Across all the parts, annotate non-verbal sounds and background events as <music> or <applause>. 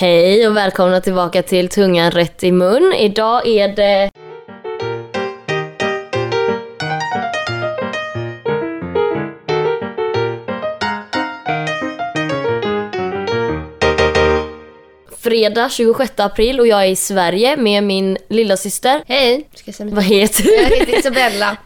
Hej och välkomna tillbaka till Tungan rätt i mun. Idag är det... Fredag 26 april och jag är i Sverige med min lilla syster. Hej! Vad heter du? Jag heter Isabella.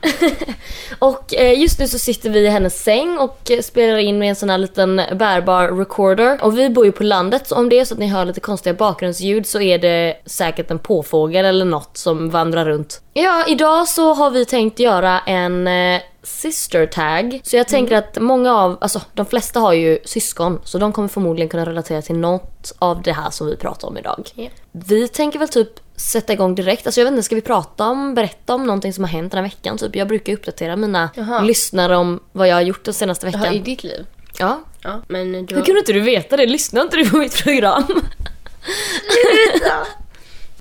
<laughs> Och eh, just nu så sitter vi i hennes säng och eh, spelar in med en sån här liten bärbar recorder. Och vi bor ju på landet så om det är så att ni hör lite konstiga bakgrundsljud så är det säkert en påfågel eller något som vandrar runt. Ja, idag så har vi tänkt göra en eh, sister tag. Så jag tänker att många av, alltså de flesta har ju syskon så de kommer förmodligen kunna relatera till något av det här som vi pratar om idag. Ja. Vi tänker väl typ sätta igång direkt. Alltså jag vet inte, ska vi prata om, berätta om någonting som har hänt den här veckan? Typ jag brukar uppdatera mina Jaha. lyssnare om vad jag har gjort den senaste Jaha, veckan. i ditt liv? Ja. Ja, men du... Hur kunde inte du veta det? Lyssnar inte du på mitt program? <laughs>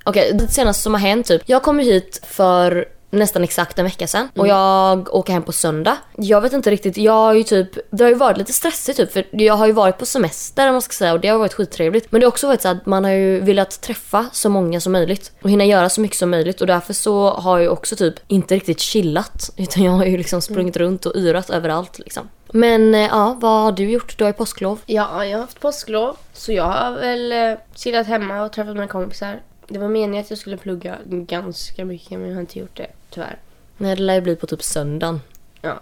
Okej, det senaste som har hänt typ. Jag kom hit för nästan exakt en vecka sedan och jag åker hem på söndag. Jag vet inte riktigt, jag har ju typ, det har ju varit lite stressigt typ för jag har ju varit på semester om man ska säga och det har varit skittrevligt. Men det har också varit så att man har ju velat träffa så många som möjligt och hinna göra så mycket som möjligt och därför så har jag också typ inte riktigt chillat <laughs> utan jag har ju liksom sprungit runt och yrat överallt liksom. Men eh, ja, vad har du gjort? Du har ju påsklov. Ja, jag har haft påsklov. Så jag har väl eh, chillat hemma och träffat mina kompisar. Det var meningen att jag skulle plugga ganska mycket men jag har inte gjort det tyvärr. Nej, det lär ju bli på typ söndagen. Ja.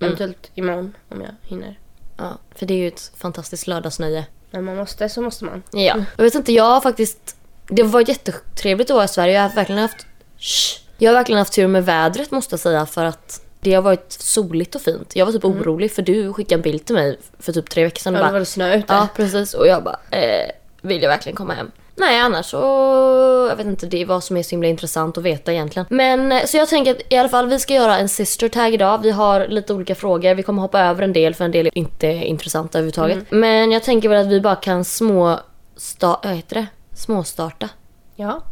Eventuellt imorgon om jag hinner. Ja, för det är ju ett fantastiskt lördagsnöje. När man måste så måste man. Ja. Jag vet inte, jag har faktiskt... Det varit jättetrevligt att vara i Sverige. Jag har verkligen haft... Shh. Jag har verkligen haft tur med vädret måste jag säga för att det har varit soligt och fint. Jag var typ orolig för du skickade en bild till mig för typ tre veckor sedan och Ja, det bara... var det snö ute. Ja, precis. Och jag bara, eh, vill jag verkligen komma hem? Nej, annars så... Jag vet inte, det är vad som är så himla intressant att veta egentligen. Men eh, så jag tänker att i alla fall vi ska göra en sister tag idag. Vi har lite olika frågor. Vi kommer hoppa över en del för en del är inte intressanta överhuvudtaget. Men jag tänker väl att vi bara kan små... Sta, vad heter det? Småstarta. Ja.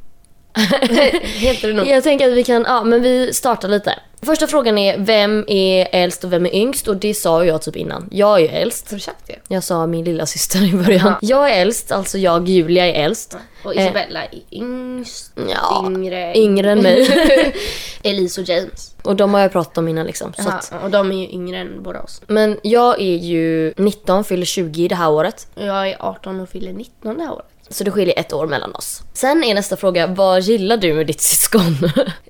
<laughs> <laughs> Heter det nog. Jag tänker att vi kan, ja men vi startar lite. Första frågan är vem är äldst och vem är yngst? Och det sa jag typ innan. Jag är ju äldst. Har du sagt det? Jag sa min lilla syster i början. Ja. Jag är äldst, alltså jag Julia är äldst. Och Isabella är yngst, Ja, yngre. Yngre än mig. <laughs> Elise och James. och de har jag pratat om innan liksom. Så Jaha, att, och de är ju yngre än båda oss. men jag är ju 19, fyller 20 det här året. Jag är 18 och fyller 19 det här året. Så det skiljer ett år mellan oss. Sen är nästa fråga, vad gillar du med ditt syskon?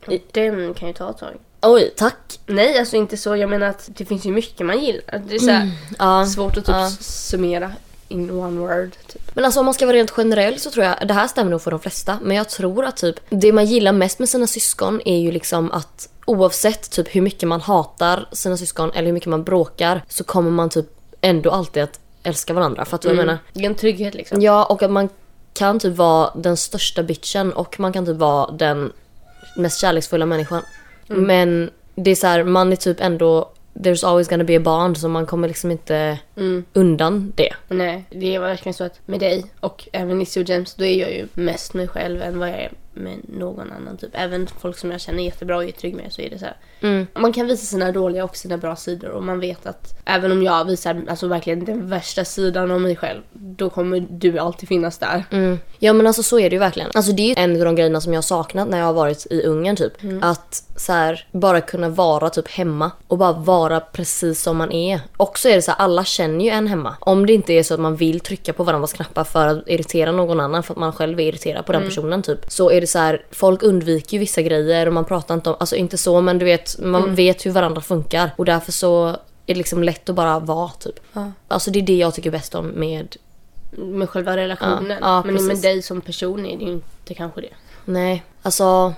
<laughs> Den kan ju ta ett tag. Oj, tack. Nej, alltså inte så. Jag menar att det finns ju mycket man gillar. Det är så här, Ja, svårt att typ ja. summera in one word. Typ. Men alltså om man ska vara rent generell så tror jag, det här stämmer nog för de flesta, men jag tror att typ det man gillar mest med sina syskon är ju liksom att oavsett typ hur mycket man hatar sina syskon eller hur mycket man bråkar så kommer man typ ändå alltid att älska varandra. För att jag menar? Det är en trygghet liksom. Ja, och att man kan typ vara den största bitchen och man kan typ vara den mest kärleksfulla människan. Men det är så här, man är typ ändå There's always gonna be a bond så man kommer liksom inte undan det. Nej, det är verkligen så att med dig och även Nisse och James, då är jag ju mest mig själv än vad jag är med någon annan. Typ. Även folk som jag känner jättebra och är trygg med så är det så här. Man kan visa sina dåliga och sina bra sidor och man vet att även om jag visar alltså verkligen den värsta sidan av mig själv, då kommer du alltid finnas där. Mm. Ja men alltså så är det ju verkligen. Alltså det är en av de grejerna som jag har saknat när jag har varit i Ungern typ. Att så här, bara kunna vara typ hemma och bara vara precis som man är. Och så är det så här, alla känner ju en hemma. Om det inte är så att man vill trycka på varandras knappar för att irritera någon annan för att man själv är irriterad på den personen typ. Så är det så här, folk undviker ju vissa grejer och man pratar inte om, alltså inte så men du vet, man vet hur varandra funkar. Och därför så är det liksom lätt att bara vara typ. Ja. Alltså det är det jag tycker bäst om med Med själva relationen. Ja, Men med precis. dig som person är det ju inte kanske det. Nej, alltså...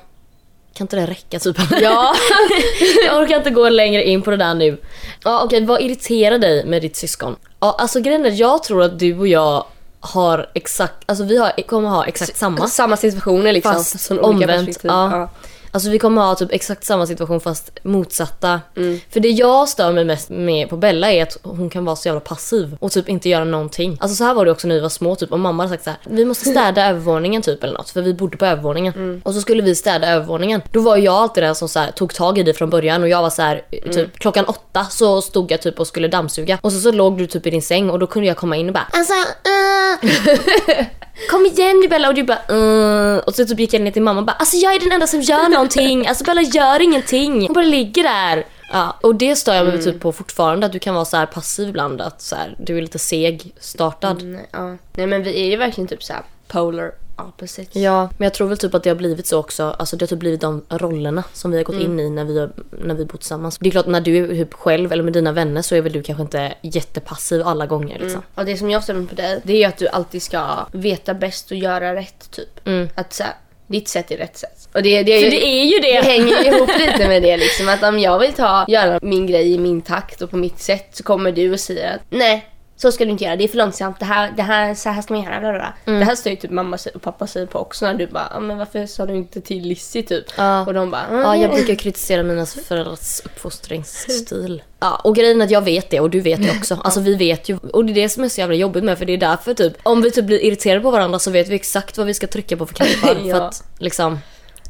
Kan inte det räcka typ? <laughs> Ja. <laughs> jag orkar inte gå längre in på det där nu. Ja, okej, vad irriterar dig med ditt syskon? Ja, alltså grejen är, jag tror att du och jag har exakt, alltså vi har, kommer ha exakt samma. Samma situationer liksom. Fast omvänt. perspektiv. Ja. Alltså vi kommer ha typ exakt samma situation fast motsatta. Mm. För det jag stör mig mest med på Bella är att hon kan vara så jävla passiv och typ inte göra någonting. Alltså så här var det också när vi var små typ och mamma hade sagt så här: vi måste städa <laughs> övervåningen typ eller något för vi bodde på övervåningen. Mm. Och så skulle vi städa övervåningen. Då var jag alltid den som så här, tog tag i det från början och jag var så här, Mm. typ klockan åtta så stod jag typ och skulle dammsuga och så, så låg du typ i din säng och då kunde jag komma in och bara alltså, uh. <laughs> kom igen nu Bella och du bara uh, och så typ gick jag ner till mamma och bara alltså jag är den enda som gör någonting, alltså Bella gör ingenting. Hon bara ligger där. Ja, och det stör jag mig typ på fortfarande att du kan vara så här passiv ibland att så här, du är lite seg startad. Nej, ja. Nej men vi är ju verkligen typ så här polar opposites. Ja, men jag tror väl typ att det har blivit så också. Alltså det har typ blivit de rollerna som vi har gått in i när vi har, när vi bott tillsammans. Det är klart när du är typ själv eller med dina vänner så är väl du kanske inte jättepassiv alla gånger liksom. Och det som jag stämmer på dig, det är ju att du alltid ska veta bäst och göra rätt typ. Att så här, ditt sätt är rätt sätt. Och det, det, är ju, det är ju det! det hänger ihop <laughs> lite med det liksom. Att om jag vill ta, göra min grej i min takt och på mitt sätt så kommer du och säger att nej, så ska du inte göra. Det är för långsamt. Det här, det här, så här ska man göra. Bla, bla, bla. Det här står ju typ mamma och pappa säger på också när du bara, "Ja, men varför sa du inte till Lizzie typ? Ja. Och de bara, Ja, jag "Mm." brukar kritisera mina föräldrars uppfostringsstil. Ja, och grejen är att jag vet det och du vet det också. Alltså vi vet ju, och det är det som är så jävla jobbigt med för det är därför typ, om vi typ blir irriterade på varandra så vet vi exakt vad vi ska trycka på för knappar. <laughs> Ja. För att liksom,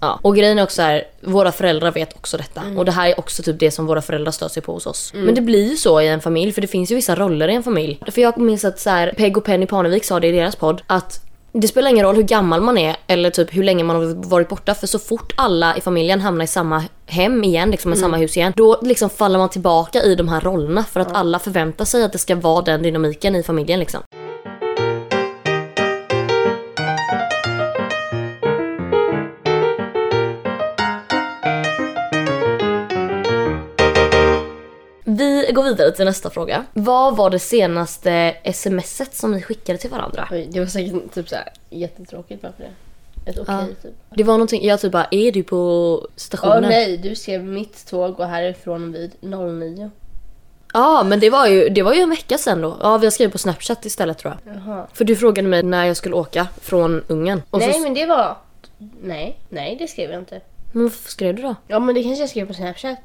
ja. Och grejen är också här, våra föräldrar vet också detta. Och det här är också typ det som våra föräldrar stör sig på hos oss. Men det blir ju så i en familj, för det finns ju vissa roller i en familj. För jag minns att så här, Peg och Penny Parnevik sa det i deras podd, att det spelar ingen roll hur gammal man är eller typ hur länge man har varit borta för så fort alla i familjen hamnar i samma hem igen, liksom i samma hus igen, då liksom faller man tillbaka i de här rollerna för att alla förväntar sig att det ska vara den dynamiken i familjen liksom. Vi går vidare till nästa fråga. Vad var det senaste smset som ni skickade till varandra? Oj, det var säkert typ så här jättetråkigt varför det. Ett okej Ja. typ. Det var någonting, jag typ bara, är du på Åh stationen? nej, du skrev mitt tåg går härifrån vid 09. Ja, men det var, ju, det var ju en vecka sedan då. Ja, vi har skrivit på Snapchat istället tror jag. Jaha. För du frågade mig när jag skulle åka från Ungern. Och nej så, men det var... Nej, nej det skrev jag inte. men vad skrev du då? Ja men det kanske jag skrev på Snapchat.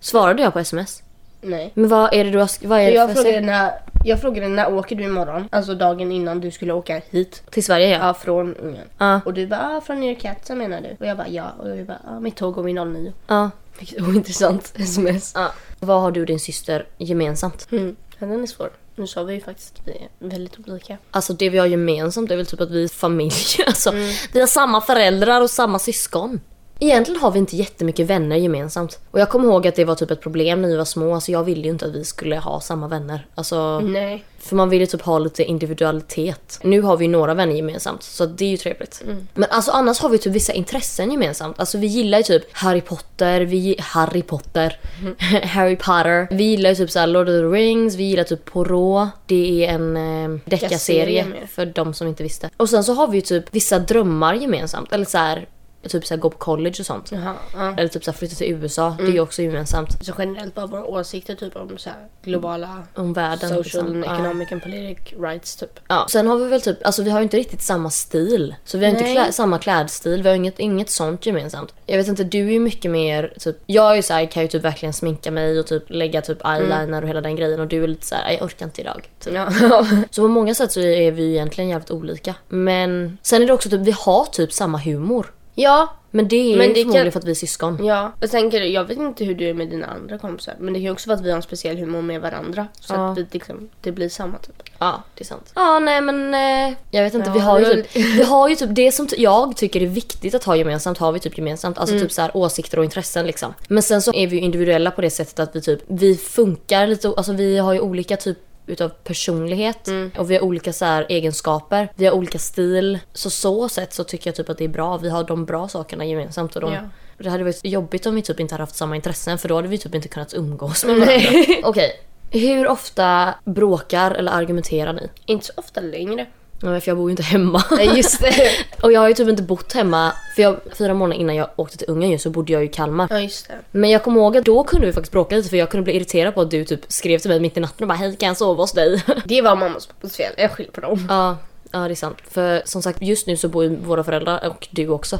Svarade jag på sms? Nej. Men vad är det du har vad är det jag, för frågade när, jag frågade när åker du imorgon? Alltså dagen innan du skulle åka hit. Till Sverige ja. Ja, från Ungern. Ja. Och du bara, ah, från Cat menar du? Och jag bara, ja. Och jag bara, ah, mitt tåg går vid 09. ja. Vilket ointressant <laughs> sms. ja. Vad har du och din syster gemensamt? Mm. Ja, den är svår. Nu sa vi ju faktiskt att vi är väldigt olika. Alltså det vi har gemensamt är väl typ att vi är familj. <laughs> Alltså, Mm. Vi har samma föräldrar och samma syskon. Egentligen har vi inte jättemycket vänner gemensamt. Och jag kommer ihåg att det var typ ett problem när vi var små. Alltså jag ville ju inte att vi skulle ha samma vänner. Alltså, Nej. För man vill ju typ ha lite individualitet. Nu har vi ju några vänner gemensamt så det är ju trevligt. Men alltså annars har vi typ vissa intressen gemensamt. Alltså vi gillar ju typ Harry Potter, vi Harry Potter, <laughs> Harry Potter. Vi gillar ju typ såhär Lord of the Rings, vi gillar typ Poirot. Det är en eh, deckarserie för de som inte visste. Och sen så har vi ju typ vissa drömmar gemensamt. Eller så här, typ så här gå på college och sånt. Jaha, ja. Eller typ så här flytta till USA, det är ju också gemensamt. Så generellt bara våra åsikter typ om så här globala Om världen. social, liksom. Ja. economic and politic rights typ. Ja, sen har vi väl typ, alltså vi har ju inte riktigt samma stil. Så vi har inte Nej. klä, samma klädstil, vi har inget, inget sånt gemensamt. Jag vet inte, du är ju mycket mer typ, jag är ju så här, kan ju typ verkligen sminka mig och typ lägga typ eyeliner och hela den grejen och du är lite så här, jag orkar inte idag. Typ. Ja. <laughs> Så på många sätt så är vi egentligen jävligt olika. Men sen är det också typ, vi har typ samma humor. Ja, Men det är Men det förmodligen kan- för att vi är syskon. ja. Jag tänker, jag vet inte hur du är med dina andra kompisar. Men det kan ju också vara att vi har en speciell humor med varandra. Så Ja. att vi liksom, det blir samma typ. Ja, det är sant. Ja, nej men eh, jag vet inte. Ja, vi har ju typ, vi har ju typ det som jag tycker är viktigt att ha gemensamt har vi typ gemensamt. Alltså typ så här åsikter och intressen liksom. Men sen så är vi ju individuella på det sättet att vi typ, vi funkar lite, alltså vi har ju olika typ utav personlighet och vi har olika så här egenskaper. Vi har olika stil. Så så sätt så tycker jag typ att det är bra. Vi har de bra sakerna gemensamt och de Ja. Det hade varit jobbigt om vi typ inte hade haft samma intressen för då hade vi typ inte kunnat umgås med varandra. Okej. Hur ofta bråkar eller argumenterar ni? Inte så ofta längre. Ja, för jag bor ju inte hemma. Nej just det. <laughs> och jag har ju typ inte bott hemma. För jag, fyra månader innan jag åkte till Ungern så bodde jag ju i Kalmar. ja just det. Men jag kommer ihåg att då kunde vi faktiskt bråka lite för jag kunde bli irriterad på att du typ skrev till mig mitt i natten och bara hej kan jag sova hos dig? Det var mammas och pappas fel. Jag skyller på dem. ja, ja det är sant. För som sagt just nu så bor ju våra föräldrar och du också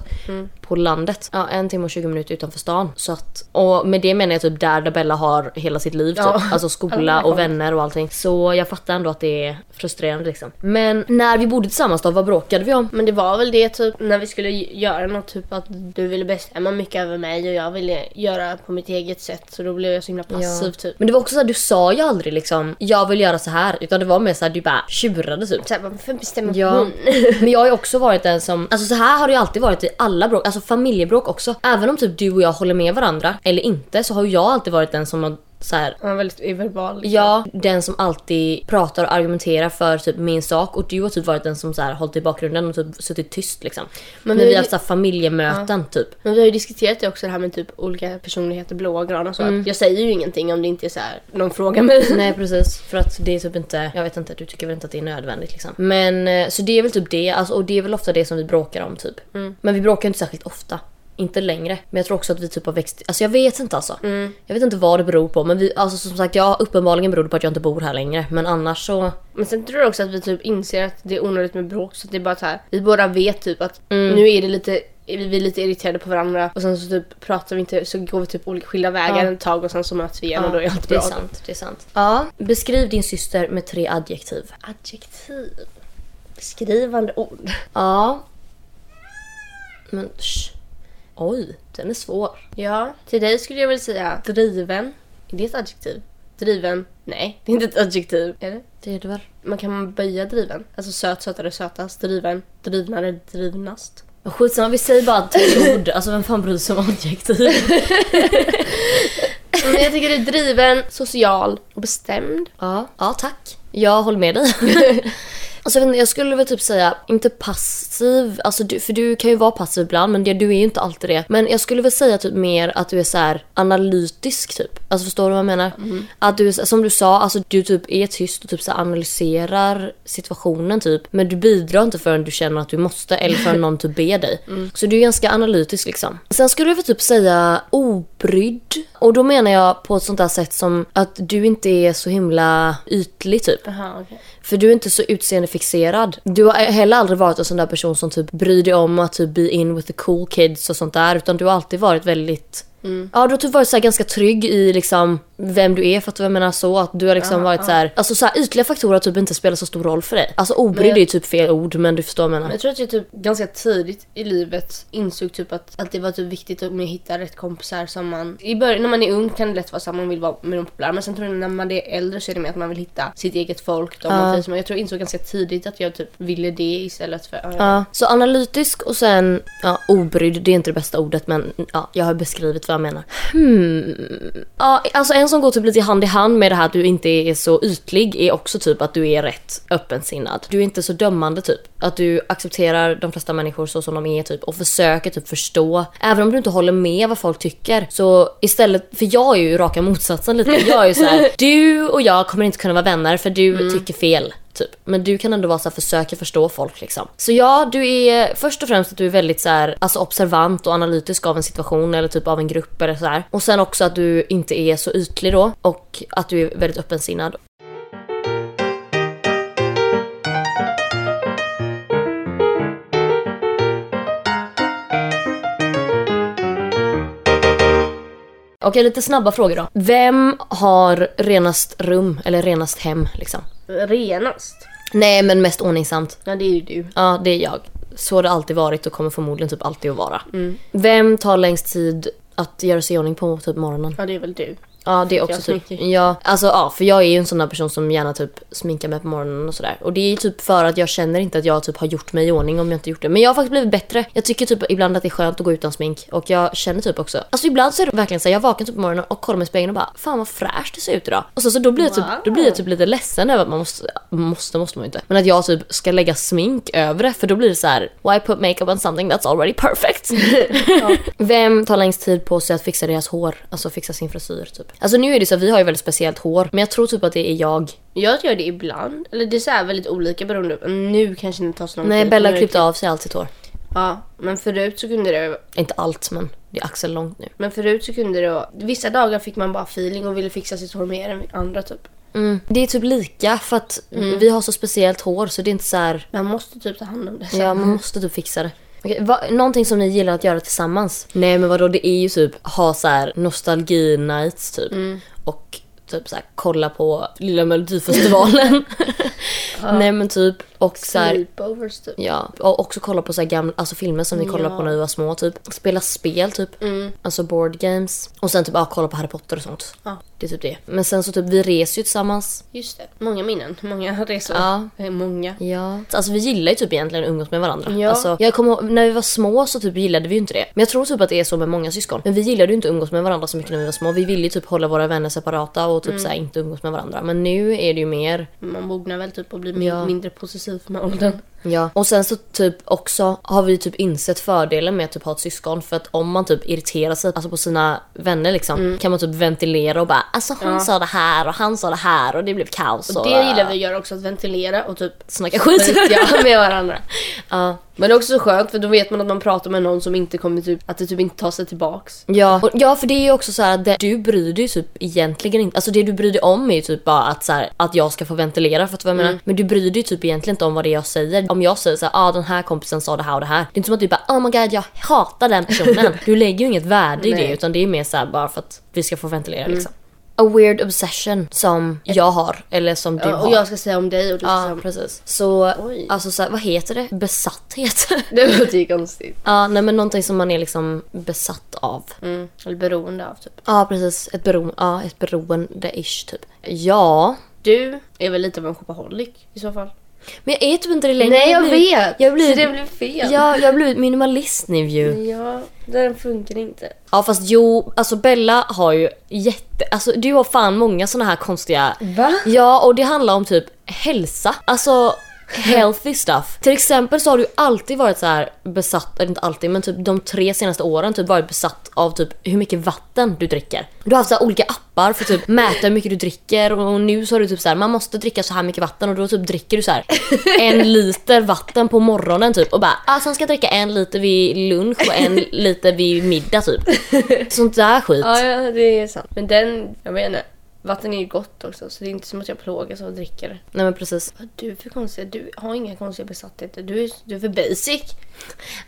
på landet. Ja, en timme och 20 minuter utanför stan. Så att, och med det menar jag typ där, där Bella har hela sitt liv typ. Ja. Alltså skola och vänner och allting. Så jag fattar ändå att det är frustrerande liksom. Men när vi bodde tillsammans då, vad bråkade vi om? Men det var väl det typ när vi skulle göra något typ att du ville bestämma mycket över mig och jag ville göra på mitt eget sätt så då blev jag så himla passiv typ. Men det var också så här, du sa ju aldrig liksom jag vill göra så här utan det var mer så här, du bara tjurade typ. Så här, varför bestämmer en Ja, hund. <laughs> men jag har ju också varit den som, alltså så här har det ju alltid varit i alla bråk, alltså familjebråk också. Även om typ du och jag håller med varandra eller inte så har ju jag alltid varit den som har så här, Han är väldigt verbal. Liksom. Ja, den som alltid pratar och argumenterar för typ min sak och du har typ varit den som så här hållit i bakgrunden och typ suttit tyst liksom. Men När vi- har haft så här familjemöten typ. Men vi har ju diskuterat det också det här med typ olika personligheter, blåa gröna och så. Mm. Jag säger ju ingenting om det inte är så här någon frågar mig. <laughs> Nej precis, för att det är typ inte, jag vet inte, du tycker väl inte att det är nödvändigt liksom. Men eh, så det är väl typ det, alltså, och det är väl ofta det som vi bråkar om typ. Men vi bråkar inte särskilt ofta. Inte längre. Men jag tror också att vi typ har växt, alltså jag vet inte alltså. Jag vet inte vad det beror på men vi, alltså som sagt ja uppenbarligen beror det på att jag inte bor här längre. Men annars så, Men sen tror jag också att vi typ inser att det är onödigt med bråk så att det är bara så här. Vi båda vet typ att Mm. nu är det lite vi är lite irriterade på varandra och sen så typ pratar vi inte så går vi typ olika skilda vägar Ja. ett tag och sen så möts vi igen och då är allt det är bra. sant. Det är sant. Ja, beskriv din syster med tre adjektiv. Adjektiv. Beskrivande ord. Ja. Men sh. Oj, den är svår. Ja, till dig skulle jag väl säga driven. Är det ett adjektiv? Driven? Nej, det är inte ett adjektiv. Är det? Det är det väl? Man kan böja driven. Alltså söt, sötare, sötast. Driven. Drivnare, drivnast. Skitsamma, vi säger bara tre ord. Alltså vem fan bryr sig om adjektiv? <laughs> Men jag tycker det är driven, social och bestämd. Ja, ja tack. Jag håller med dig. <laughs> Alltså, jag, vet inte, jag skulle väl typ säga, inte passiv, alltså du, för du kan ju vara passiv ibland men det, du är ju inte alltid det. Men jag skulle väl säga typ mer att du är så här analytisk typ. Alltså förstår du vad jag menar? Att du, som du sa, alltså du typ är tyst och typ så analyserar situationen typ. Men du bidrar inte förrän du känner att du måste eller förrän någon typ ber dig. <laughs> Så du är ganska analytisk liksom. Sen skulle jag väl typ säga obrydd. Och då menar jag på ett sånt där sätt som att du inte är så himla ytlig typ. Jaha, okej. För du är inte så utseendefixerad. Du har heller aldrig varit en sån där person som typ bryr dig om att typ be in with the cool kids och sånt där. Utan du har alltid varit väldigt... Ja, du har typ varit så ganska trygg i liksom vem du är för att jag menar så. Att du har liksom varit så här, Alltså så här, ytliga faktorer har typ inte spelat så stor roll för dig. Alltså obrydd är ju typ fel ord men du förstår vad jag menar. Jag tror att jag typ ganska tidigt i livet insåg typ att, att det var typ viktigt att hitta rätt kompisar som man... I början, när man är ung kan det lätt vara så att man vill vara med de populära men sen tror jag när man är äldre så är det mer att man vill hitta sitt eget folk. De man trivs med. Jag tror jag insåg ganska tidigt att jag typ ville det istället för... Ja, så analytisk och sen ja, obrydd, det är inte det bästa ordet men ja, jag har beskrivit vad jag menar. Hmm. Ja, alltså en som går typ lite hand i hand med det här att du inte är så ytlig är också typ att du är rätt öppensinnad. Du är inte så dömande typ. Att du accepterar de flesta människor så som de är typ och försöker typ förstå. Även om du inte håller med vad folk tycker så istället, för jag är ju raka motsatsen lite. Jag är ju så här: <laughs> du och jag kommer inte kunna vara vänner för du tycker fel. Typ. Men du kan ändå vara så här, försöka förstå folk liksom. Så ja, du är först och främst att du är väldigt så här, alltså observant och analytisk av en situation eller typ av en grupp eller så här. Och sen också att du inte är så ytlig då och att du är väldigt öppensinnad. Okej, lite snabba frågor då. Vem har renast rum eller renast hem liksom? Renast. Nej, men mest ordningsamt. Ja, det är ju du. Ja, det är jag. Så har det alltid varit och kommer förmodligen typ alltid att vara. Vem tar längst tid att göra sig i ordning på typ morgonen? Ja, det är väl du. Ja, det är också typ. Ja, alltså ja, för jag är ju en sån där person som gärna typ sminkar mig på morgonen och sådär. Och det är ju typ för att jag känner inte att jag typ har gjort mig i ordning om jag inte gjort det. Men jag har faktiskt blivit bättre. Jag tycker typ ibland att det är skönt att gå utan smink och jag känner typ också. Alltså ibland så är det verkligen så här, jag vaknar typ på morgonen och kollar mig i spegeln och bara fan vad fräscht det ser ut idag. Och så, så då blir jag typ, då blir jag typ lite ledsen över att man måste, måste, måste man inte. Men att jag typ ska lägga smink över det för då blir det så här: why put makeup on something that's already perfect? <laughs> Vem tar längst tid på sig att fixa deras hår? Alltså fixa sin frisyr typ. Alltså nu är det så att vi har ju väldigt speciellt hår men jag tror typ att det är jag. Jag gör det ibland. Eller det är så här väldigt olika beroende på. Nu kanske det inte tar så lång Nej tid. Bella klippte typ- av sig allt sitt hår. Ja, men förut så kunde det... Inte allt men det är axellångt nu. Men förut så kunde det... Vissa dagar fick man bara feeling och ville fixa sitt hår mer än andra typ. Mm. Det är typ lika för att vi har så speciellt hår så det är inte så här. Man måste typ ta hand om det. sen. Ja man måste typ fixa det. Okej, va, någonting som ni gillar att göra tillsammans? Nej men vadå det är ju typ ha så här nostalgi nights typ. Och typ så här, kolla på lilla melodifestivalen. <laughs> Nej men typ Och så här, Sleepovers typ. Ja, och också kolla på så här gamla alltså filmer som vi kollade på Ja. när vi var små typ. Spela spel typ. Alltså board games. Och sen typ ja, kolla på Harry Potter och sånt. Ja. Det är typ det. Men sen så typ vi reser ju tillsammans. Just det. Många minnen. Många <laughs> resor. Ja. Eh, Många. Ja. Alltså vi gillar ju typ egentligen att umgås med varandra. Ja. Alltså, jag kommer ihåg, när vi var små så typ gillade vi ju inte det. Men jag tror typ att det är så med många syskon. Men vi gillade ju inte att umgås med varandra så mycket när vi var små. Vi ville ju typ hålla våra vänner separata och typ Mm. så här, inte umgås med varandra. Men nu är det ju mer Man mognar väl typ och blir min- Ja. mindre possessiv med åldern. Ja, och sen så typ också har vi typ insett fördelen med att typ ha ett syskon för att om man typ irriterar sig alltså på sina vänner liksom kan man typ ventilera och bara alltså hon Mm. Ja. sa det här och han sa det här och det blev kaos och, Det gillar vi att göra också, att ventilera och typ snacka skit. ja, med varandra. <laughs> ja. Men det är också så skönt för då vet man att man pratar med någon som inte kommer typ, att det typ inte tar sig tillbaks. Ja, och, ja för det är ju också så här att det, du bryr dig typ egentligen inte, alltså det du bryr dig om är ju typ bara att så här, att jag ska få ventilera för att vad jag menar. Men du bryr dig typ egentligen inte om vad det är jag säger. Om jag säger så här, ah den här kompisen sa det här och det här. Det är inte som att du bara oh my god jag hatar den personen. <laughs> du lägger ju inget värde i det utan det är mer så här bara för att vi ska få ventilera liksom. A weird obsession som jag har eller som du Ja, har. och jag ska säga om dig och du ska säga Ja om... precis. Så Oj. alltså så här, vad heter det? Besatthet. <laughs> Det låter ju konstigt. ja nej men någonting som man är liksom besatt av. Mm. Eller beroende av typ. Ja precis, ett, bero ja, ett beroende-ish typ. Ja, Du är väl lite av en shopaholic i så fall? Men jag är typ inte det längre. Nej jag har blivit- vet! Jag blir, Så det blev fel. ja, jag har blivit minimalist nu ju. Ja, den funkar inte. Ja fast jo, alltså Bella har ju jätte, alltså du har fan många såna här konstiga Va? Ja och det handlar om typ hälsa. Alltså healthy stuff. Till exempel så har du alltid varit så här besatt, inte alltid men typ de tre senaste åren typ varit besatt av typ hur mycket vatten du dricker. Du har haft så olika appar för att typ mäta hur mycket du dricker och nu så har du typ så här man måste dricka så här mycket vatten och då typ dricker du så här <laughs> en liter vatten på morgonen typ och bara ah, sen ska jag dricka en liter vid lunch och en <laughs> liter vid middag typ. <laughs> Sånt där skit. Ja, ja, det är sant. Men den, jag menar, vatten är ju gott också så det är inte som att jag plågas av att dricka det. Nej men precis. Vad du är för konstiga, du har inga konstiga besattheter. Du är, du är för basic.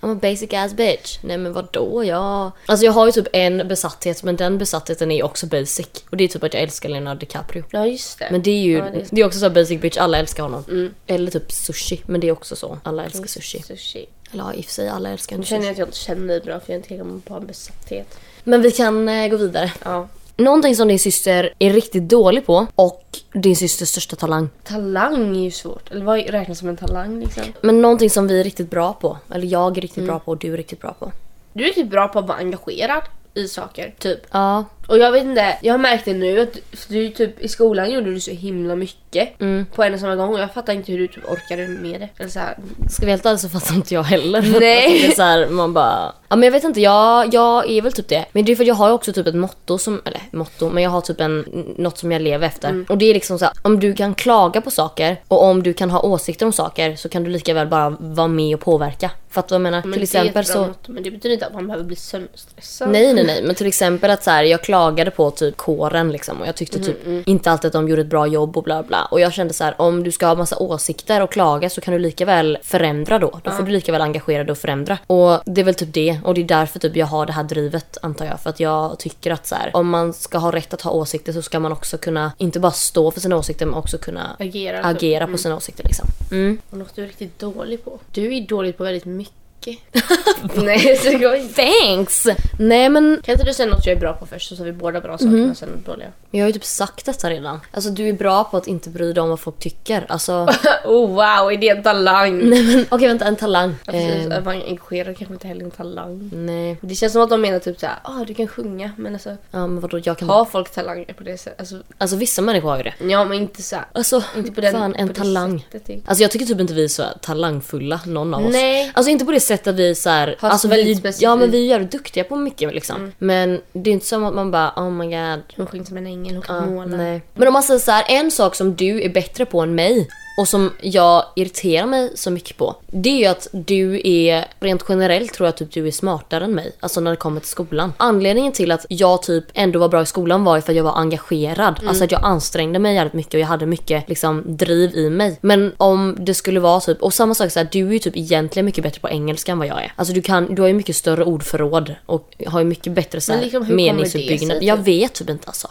I'm a basic ass bitch. Nej men vadå? Jag... Alltså jag har ju typ en besatthet men den besattheten är också basic. Och det är typ att jag älskar Leonardo DiCaprio. Ja, just det. Men det är ju, Ja, det är det, är också så basic bitch, alla älskar honom. Mm. Eller typ sushi, men det är också så. Alla älskar sushi. Sushi. Eller ja, i och för sig, alla älskar Nu inte känner jag sushi. att jag inte känner dig bra för jag inte kommer på en besatthet. Men vi kan eh, gå vidare. Ja. Någonting som din syster är riktigt dålig på och din systers största talang. Talang är ju svårt. Eller vad räknas som en talang liksom? Men någonting som vi är riktigt bra på. Eller jag är riktigt Mm. bra på och du är riktigt bra på. Du är riktigt bra på att vara engagerad i saker, typ. Ja. Och jag vet inte, jag har märkt det nu att du typ i skolan gjorde du så himla mycket Mm. på en och samma gång och jag fattar inte hur du typ orkade med det. Eller så här, Ska vi helt ärligt så fattar inte jag heller. <laughs> Nej. Det är så här, man bara... Ja men jag vet inte, jag, jag är väl typ det. Men det är för att jag har också typ ett motto som, eller motto, men jag har typ en, något som jag lever efter. Mm. Och det är liksom så här, om du kan klaga på saker och om du kan ha åsikter om saker så kan du lika väl bara vara med och påverka. Fattar du vad jag menar? men till exempel så... motto, men det betyder inte att man behöver bli sönderstressad. Nej nej nej men till exempel att så här, jag klagade på typ kåren liksom och jag tyckte typ Mm, inte alltid att de gjorde ett bra jobb och bla bla. Och jag kände så här, om du ska ha massa åsikter och klaga så kan du lika väl förändra då. Då får du lika väl engagera dig och förändra. Och det är väl typ det. Och det är därför typ jag har det här drivet antar jag. För att jag tycker att så här, om man ska ha rätt att ha åsikter så ska man också kunna, inte bara stå för sina åsikter men också kunna Agera. typ. agera på sina åsikter liksom. Mm. Och något du är riktigt dålig på. Du är dålig på väldigt mycket. <laughs> Nej, så inte. Thanks! Nej men Kan inte du säga något jag är bra på först så har vi båda bra saker Mhm. och sen dåliga? jag har ju typ sagt detta redan. Alltså du är bra på att inte bry dig om vad folk tycker. Alltså, <laughs> oh wow, är det en talang? <laughs> nej men okej vänta en talang. Ja, precis, Eh, att vara engagerad kanske inte heller är en talang. nej. Det känns som att de menar typ såhär, ah du kan sjunga men alltså Ja men vadå jag kan... har folk talanger på det sättet? Alltså, Alltså vissa människor har ju det. ja men inte såhär. Alltså Inte på den, fan en talang. sättet. Alltså jag tycker typ inte vi är så talangfulla någon av oss. Nej. Alltså inte på det sättet att vi så här, alltså vi, specifikt. Ja men vi är jävligt duktiga på mycket liksom. Men det är inte som att man bara oh my god. Hon sjunger som en ängel, hon kan Ja, måla. nej. Men om man säger så här, en sak som du är bättre på än mig och som jag irriterar mig så mycket på. Det är ju att du är, rent generellt tror jag typ du är smartare än mig. Alltså när det kommer till skolan. Anledningen till att jag typ ändå var bra i skolan var ju för att jag var engagerad. Alltså att jag ansträngde mig jävligt mycket och jag hade mycket liksom driv i mig. Men om det skulle vara typ, och samma sak så här, du är ju typ egentligen mycket bättre på engelska än vad jag är. Alltså du kan, du har ju mycket större ordförråd och har ju mycket bättre så här, Men liksom, hur kommer det meningsuppbyggnad. sig, Jag typ? vet typ inte alltså.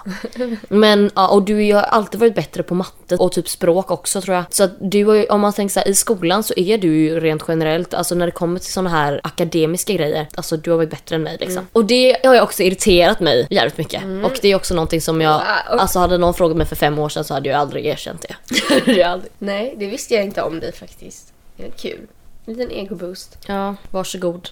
Men ja, och du har alltid varit bättre på matte och typ språk också tror jag. Så att du om man tänker så här, i skolan så är du ju rent generellt, alltså när det kommer till såna här akademiska grejer, alltså du har varit bättre än mig liksom. Och det har ju också irriterat mig jävligt mycket. Och det är också någonting som jag, Wow. alltså hade någon frågat mig för fem år sedan så hade jag aldrig erkänt det. <laughs> Det är aldrig- Nej, det visste jag inte om dig faktiskt. Det är kul. En liten egoboost. Ja, varsågod.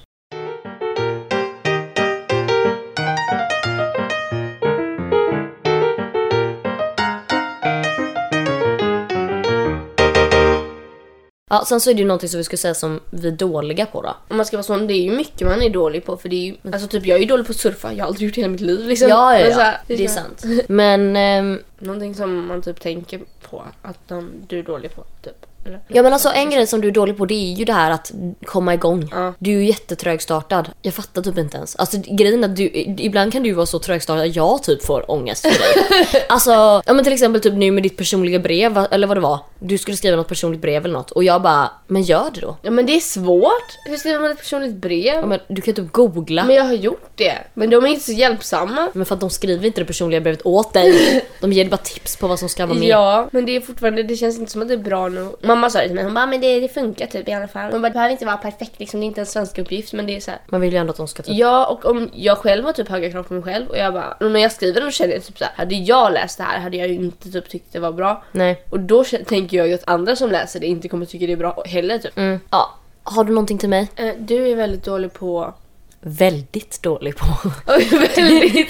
Ja, sen så är det ju någonting som vi skulle säga som vi är dåliga på då. Om man ska vara sån, det är ju mycket man är dålig på för det är ju, alltså typ jag är ju dålig på att surfa, jag har aldrig gjort det hela mitt liv liksom. Ja, ja, ja. här, Det är så- sant. <laughs> Men, ehm, Någonting som man typ tänker på att de, du är dålig på, typ. Eller? ja men alltså en grej som du är dålig på det är ju det här att komma igång. Ja. Du är ju jättetrögstartad. Jag fattar typ inte ens. Alltså grejen är att du, ibland kan du vara så trögstartad att jag typ får ångest för dig. <laughs> alltså, ja men till exempel typ nu med ditt personliga brev, eller vad det var. Du skulle skriva något personligt brev eller något och jag bara, men gör det då. Ja men det är svårt. Hur skriver man ett personligt brev? Ja, men du kan typ googla. Men jag har gjort det. Men de är inte så hjälpsamma. Men för att de skriver inte det personliga brevet åt dig. <laughs> De ger dig bara tips på vad som ska vara med. Ja, men det är fortfarande, det känns inte som att det är bra nu. Mamma sa det till mig, hon bara men det, det funkar typ i alla fall. Hon bara det behöver inte vara perfekt liksom, det är inte en svensk uppgift men det är så här. Man vill ju ändå att de ska typ... Ja, och om jag själv har typ höga krav på mig själv och jag bara, och när jag skriver då känner jag typ så här, hade jag läst det här hade jag ju inte typ tyckt det var bra. Nej. Och då tänker jag ju att andra som läser det inte kommer tycka det är bra heller typ. Mm. Ja. Har du någonting till mig? Eh, Du är väldigt dålig på... Väldigt dålig på. <laughs> Väldigt...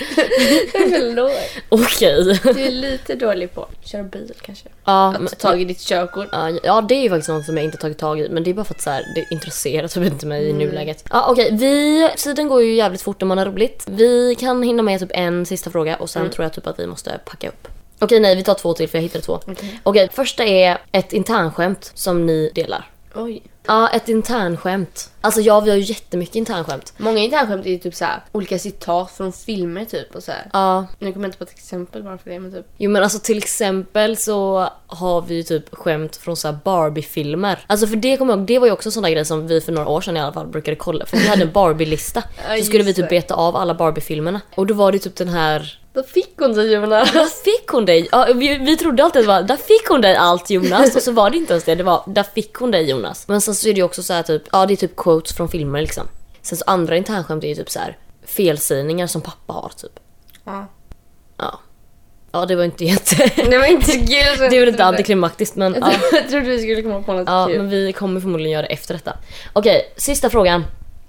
Förlåt. Okej. Du är lite dålig på att köra bil kanske. Ja, Att men, ta tag i ditt körkort. ja, ja, det är ju faktiskt något som jag inte tagit tag i. Men det är bara för att så här, det intresserar typ inte mig i nuläget. Ja, okej. Vi... Tiden går ju jävligt fort när man har roligt. Vi kan hinna med typ en sista fråga och sen tror jag typ att vi måste packa upp. Okej, nej, vi tar två till för jag hittade två. Okej, första är ett internskämt som ni delar. Oj. Ja, ett internskämt. Alltså ja, vi har ju jättemycket internskämt. Många internskämt är ju typ så här, olika citat från filmer typ och så här. Ja, Nu kommer jag inte på ett exempel bara för det men typ. Jo men alltså till exempel så har vi ju typ skämt från så här Barbie-filmer. Alltså för det kommer jag ihåg, det var ju också en sån där grej som vi för några år sedan i alla fall brukade kolla. För vi hade en <laughs> Barbie-lista. Ja, så skulle vi typ beta av alla Barbie-filmerna. Och då var det typ den här Då fick hon sig Jonas. Där fick hon dig! Ja, vi, vi trodde alltid att det var där fick hon dig allt Jonas och så var det inte ens det, det var där fick hon dig Jonas. Men sen så är det ju också så här typ, ja det är typ quotes från filmer liksom. Sen så andra internskämt är ju typ så här felsägningar som pappa har typ. Ja. Ja. Ja det var inte jätte... <laughs> Det var inte kul. <laughs> jag Det var lite trodde- antiklimaktiskt men ja. Jag trodde vi skulle komma på något Ja, kul. men vi kommer förmodligen göra det efter detta. Okej, sista frågan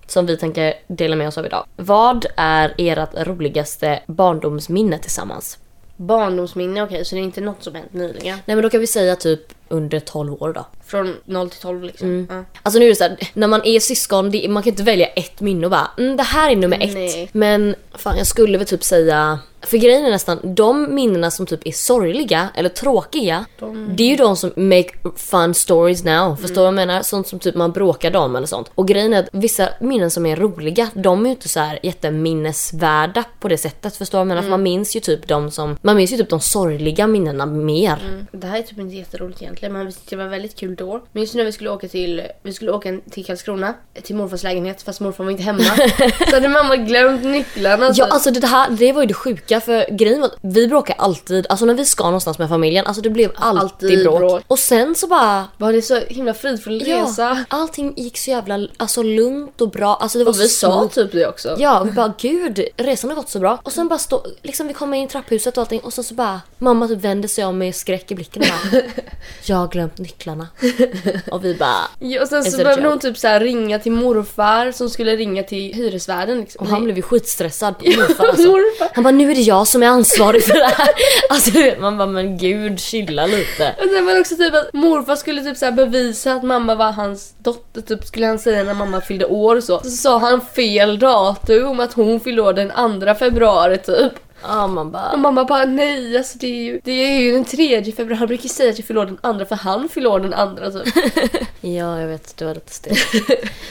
som vi tänker dela med oss av idag. Vad är ert roligaste barndomsminne tillsammans? Barndomsminne, okej så det är inte något som hänt nyligen. Nej men då kan vi säga typ under 12 år då. Från 0 till 12 liksom. Mm. Ja. Alltså nu är det så här, när man är syskon, det, man kan inte välja ett minne och bara mm, det här är nummer ett. Nej. Men fan jag skulle väl typ säga, för grejen är nästan, de minnena som typ är sorgliga eller tråkiga, det är ju de som make fun stories now. Förstår du vad jag menar? Sånt som typ man bråkade om eller sånt. Och grejen är att vissa minnen som är roliga, de är ju inte så här jätteminnesvärda på det sättet. Förstår du vad jag menar? För man minns ju typ de som, man minns ju typ de sorgliga minnena mer. Det här är typ inte jätteroligt egentligen men det var väldigt kul då. Men just när vi skulle åka till, vi skulle åka till Karlskrona, till morfars lägenhet fast morfar var inte hemma. <laughs> så hade mamma glömt nycklarna. Ja typ. alltså det här det var ju det sjuka för grejen var att vi bråkar alltid, alltså när vi ska någonstans med familjen, alltså det blev alltid, Alltid bråk. bråk. Och sen så bara Var det så himla fridfull resa? Ja, allting gick så jävla alltså, lugnt och bra. Alltså det var Och vi så sa typ det också. Ja, vi bara gud, resan har gått så bra. Och sen bara stå, liksom vi kommer in i trapphuset och allting och sen så bara mamma typ vänder sig om med skräck i blicken och bara <laughs> Jag har glömt nycklarna. <laughs> och vi bara Ja, och sen så behövde hon typ så här ringa till morfar som skulle ringa till hyresvärden. Liksom. och han blev ju skitstressad på <laughs> morfar alltså. Morfar. Han bara nu är det jag som är ansvarig för det här. <laughs> Alltså man bara men gud chilla lite. Och sen var det också typ att morfar skulle typ så bevisa att mamma var hans dotter, typ skulle han säga när mamma fyllde år och så. Så sa han fel datum, att hon fyllde år den 2 februari typ. Ja man Och bara mamma bara nej, alltså det är ju, det är ju den 3 februari. Han brukar säga att jag fyller år den andra för han fyller år den andra typ. <laughs> Ja jag vet, det var lite stelt.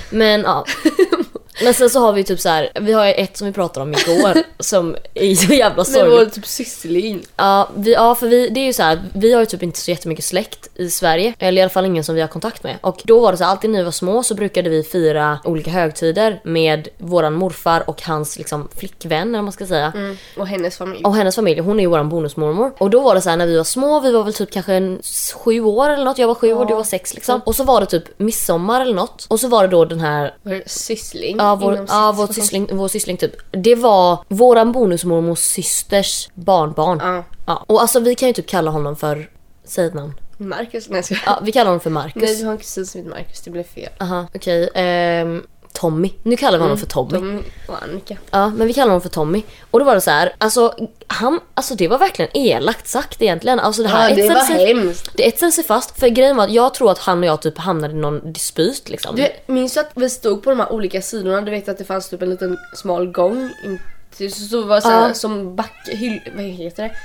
Men ja. <laughs> Men sen så har vi typ så här, vi har ett som vi pratade om igår <laughs> som är så jävla sorgligt. vår typ systerling. Ja, vi, ja, för vi, det är ju så här, vi har ju typ inte så jättemycket släkt i Sverige. Eller i alla fall ingen som vi har kontakt med. Och då var det så här, alltid när vi var små så brukade vi fira olika högtider med våran morfar och hans liksom flickvän eller man ska säga. Mm. Och hennes familj. Och hennes familj, hon är ju våran bonusmormor. Och då var det så här när vi var små, vi var väl typ kanske en sju år eller något. Jag var sju och du var sex liksom. Och så var det typ midsommar eller något. Och så var det då den här syssling. Ja, vår, inom ja, vår, syssling, vår syssling typ. Det var våran bonusmormors systers barnbarn. Ja. Ja. Och alltså vi kan ju typ kalla honom för, säg ett namn. Marcus? Nej, jag skojar. Ja, vi kallar honom för Marcus. Nej, du har en kusin som heter Marcus. Det blev fel. Aha, okej. ehm, Tommy. Nu kallar vi honom för Tommy. De och Annika. Ja, men vi kallar honom för Tommy. Och då var det så här, alltså han, alltså det var verkligen elakt sagt egentligen. Alltså det här Ja, det etsade var sig, hemskt. det etsade sig fast. För grejen var att jag tror att han och jag typ hamnade i någon dispyt liksom. Du minns du att vi stod på de här olika sidorna? Du vet att det fanns typ en liten smal gång. in till- Så så var det så här, Ja. som backe, hyll, vad heter det?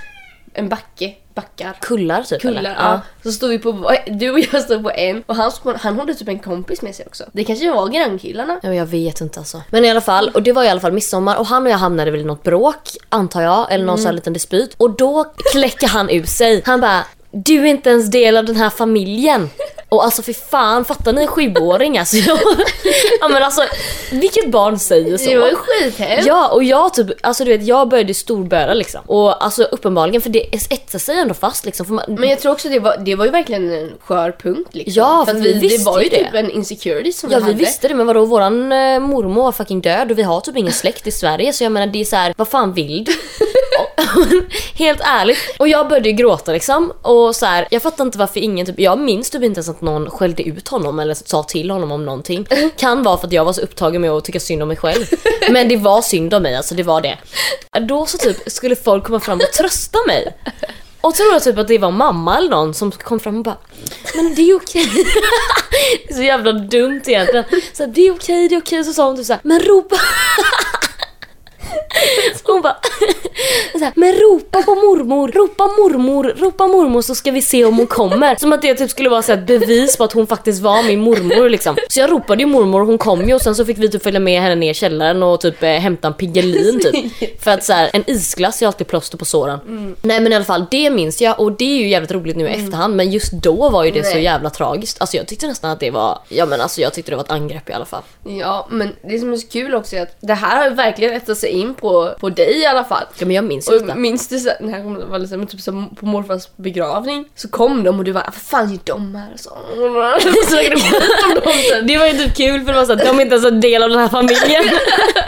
En backe, backar. Kullar typ Kullar, eller? ja. Så stod vi på, du och jag stod på en och han, han hade typ en kompis med sig också. Det kanske var grannkillarna. Ja, jag vet inte alltså. Men i alla fall, och det var i alla fall midsommar och han och jag hamnade väl i något bråk, antar jag, eller någon sån här liten dispyt. Och då kläcker han ur sig. Han bara du är inte ens del av den här familjen. <laughs> Och alltså för fan, fattar ni en sjuåring alltså? Jag, <laughs> ja men alltså, vilket barn säger så? Det var ju skithemskt. Ja och jag typ, alltså du vet jag började storböla liksom. Och alltså uppenbarligen för det etsar sig ändå fast liksom. Man, Men jag tror också det var, det var ju verkligen en skör punkt liksom. Ja, för för vi vi, visste det var ju ju det. typ en insecurity som Ja vi vi hade. visste det men vadå våran eh, mormor var fucking död och vi har typ ingen släkt i Sverige så jag menar det är så här, vad fan vill du? <laughs> <laughs> Helt ärligt. Och jag började ju gråta liksom och så här, jag fattar inte varför ingen typ, jag minns typ inte ens att någon skällde ut honom eller sa till honom om någonting. Kan vara för att jag var så upptagen med att tycka synd om mig själv. <laughs> Men det var synd om mig alltså, det var det. Då så typ skulle folk komma fram och trösta mig. Och jag typ att det var mamma eller någon som kom fram och bara Men det är okej. det <laughs> är så jävla dumt egentligen. Så här, det är okej, det är okej. Så sa hon typ såhär, men ropa. Så hon bara, här, men ropa på mormor, ropa mormor, ropa mormor så ska vi se om hon kommer. Som att det typ skulle vara så ett bevis på att hon faktiskt var min mormor liksom. Så jag ropade ju mormor och hon kom ju och sen så fick vi typ följa med henne ner i källaren och typ eh, hämta en Piggelin typ. <laughs> För att så här, en isglass är alltid plåster på såren. Nej men i alla fall, det minns jag och det är ju jävligt roligt nu i efterhand men just då var ju det så Nej. jävla tragiskt. Alltså jag tyckte nästan att det var, ja men alltså jag tyckte det var ett angrepp i alla fall. Ja, men det som är så kul också är att det här har verkligen rättat sig in på, på dig i alla fall. Ja men jag minns ju Och detta. minns du så, när jag var lite, men typ som på morfars begravning så kom de och du bara vad fan gör de här? Så, <laughs> så snackade du skit om dem sen. Det var ju typ kul för det var så att de är inte ens en del av den här familjen.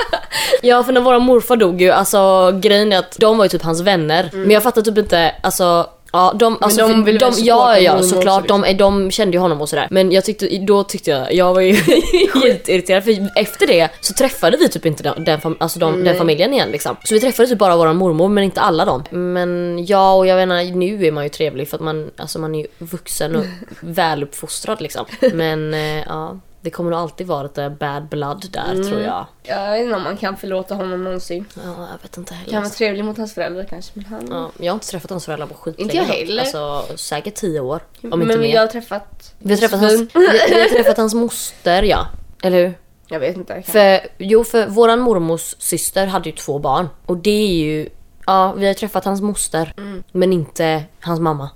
<laughs> ja för när våra morfar dog ju, alltså grejen är att de var ju typ hans vänner. Men jag fattar typ inte, alltså Ja, de, alltså, de väl de, ja, ja, såklart. också, De, de kände ju honom och sådär. Men jag tyckte, då tyckte jag, jag var ju <laughs> skitirriterad för efter det så träffade vi typ inte den, den, alltså de, den familjen igen liksom. Så vi träffade typ bara våran mormor men inte alla dem. Men ja, och jag menar nu är man ju trevlig för att man, alltså man är ju vuxen och <laughs> väluppfostrad liksom. Men eh, ja, det kommer nog alltid vara lite bad blood där tror jag. Jag vet inte om man kan förlåta honom någonsin. Ja, jag vet inte heller. Kan vara trevlig mot hans föräldrar kanske men han... Ja, jag har inte träffat hans föräldrar på skitlänge. Inte jag heller. Alltså säkert tio år. Om men inte mer. jag har träffat... Vi har träffat hans, vi, vi har träffat hans moster ja. Eller hur? Jag vet inte. För, jo för våran mormors syster hade ju två barn. Och det är ju, ja vi har träffat hans moster. Men inte hans mamma.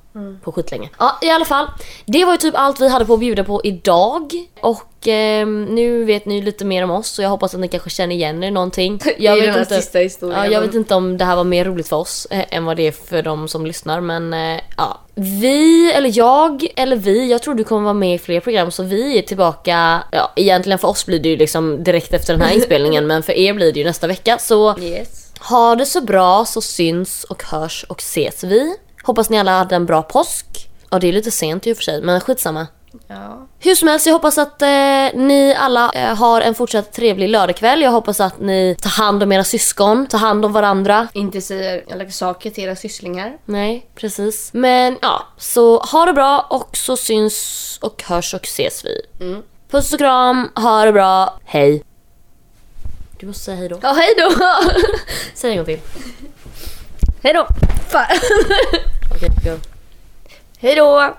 På skitlänge. Ja i alla fall. Det var ju typ allt vi hade på att bjuda på idag. Och ehm, nu vet ni lite mer om oss. Så jag hoppas att ni kanske känner igen er någonting. <laughs> Jag I vet den här inte. sista historien. Ja, jag vet inte om det här var mer roligt för oss eh, än vad det är för de som lyssnar men eh, ja. Vi, eller jag, eller vi, jag tror du kommer vara med i fler program så vi är tillbaka, ja egentligen för oss blir det ju liksom direkt efter den här <laughs> inspelningen men för er blir det ju nästa vecka så Yes. ha det så bra så syns och hörs och ses vi. Hoppas ni alla hade en bra påsk. Ja det är lite sent i och för sig men skitsamma. Ja. Hur som helst, jag hoppas att eh, ni alla eh, har en fortsatt trevlig lördagkväll. Jag hoppas att ni tar hand om era syskon, tar hand om varandra. Inte säger elaka saker till era sysslingar. Nej, precis. Men ja, så ha det bra och så syns och hörs och ses vi. Mm. Puss och kram, ha det bra, hej. Du måste säga hej då. Ja, hej då! <laughs> Säg en gång till. hej då! Fan. <laughs> Okej, okay, go. Hej då!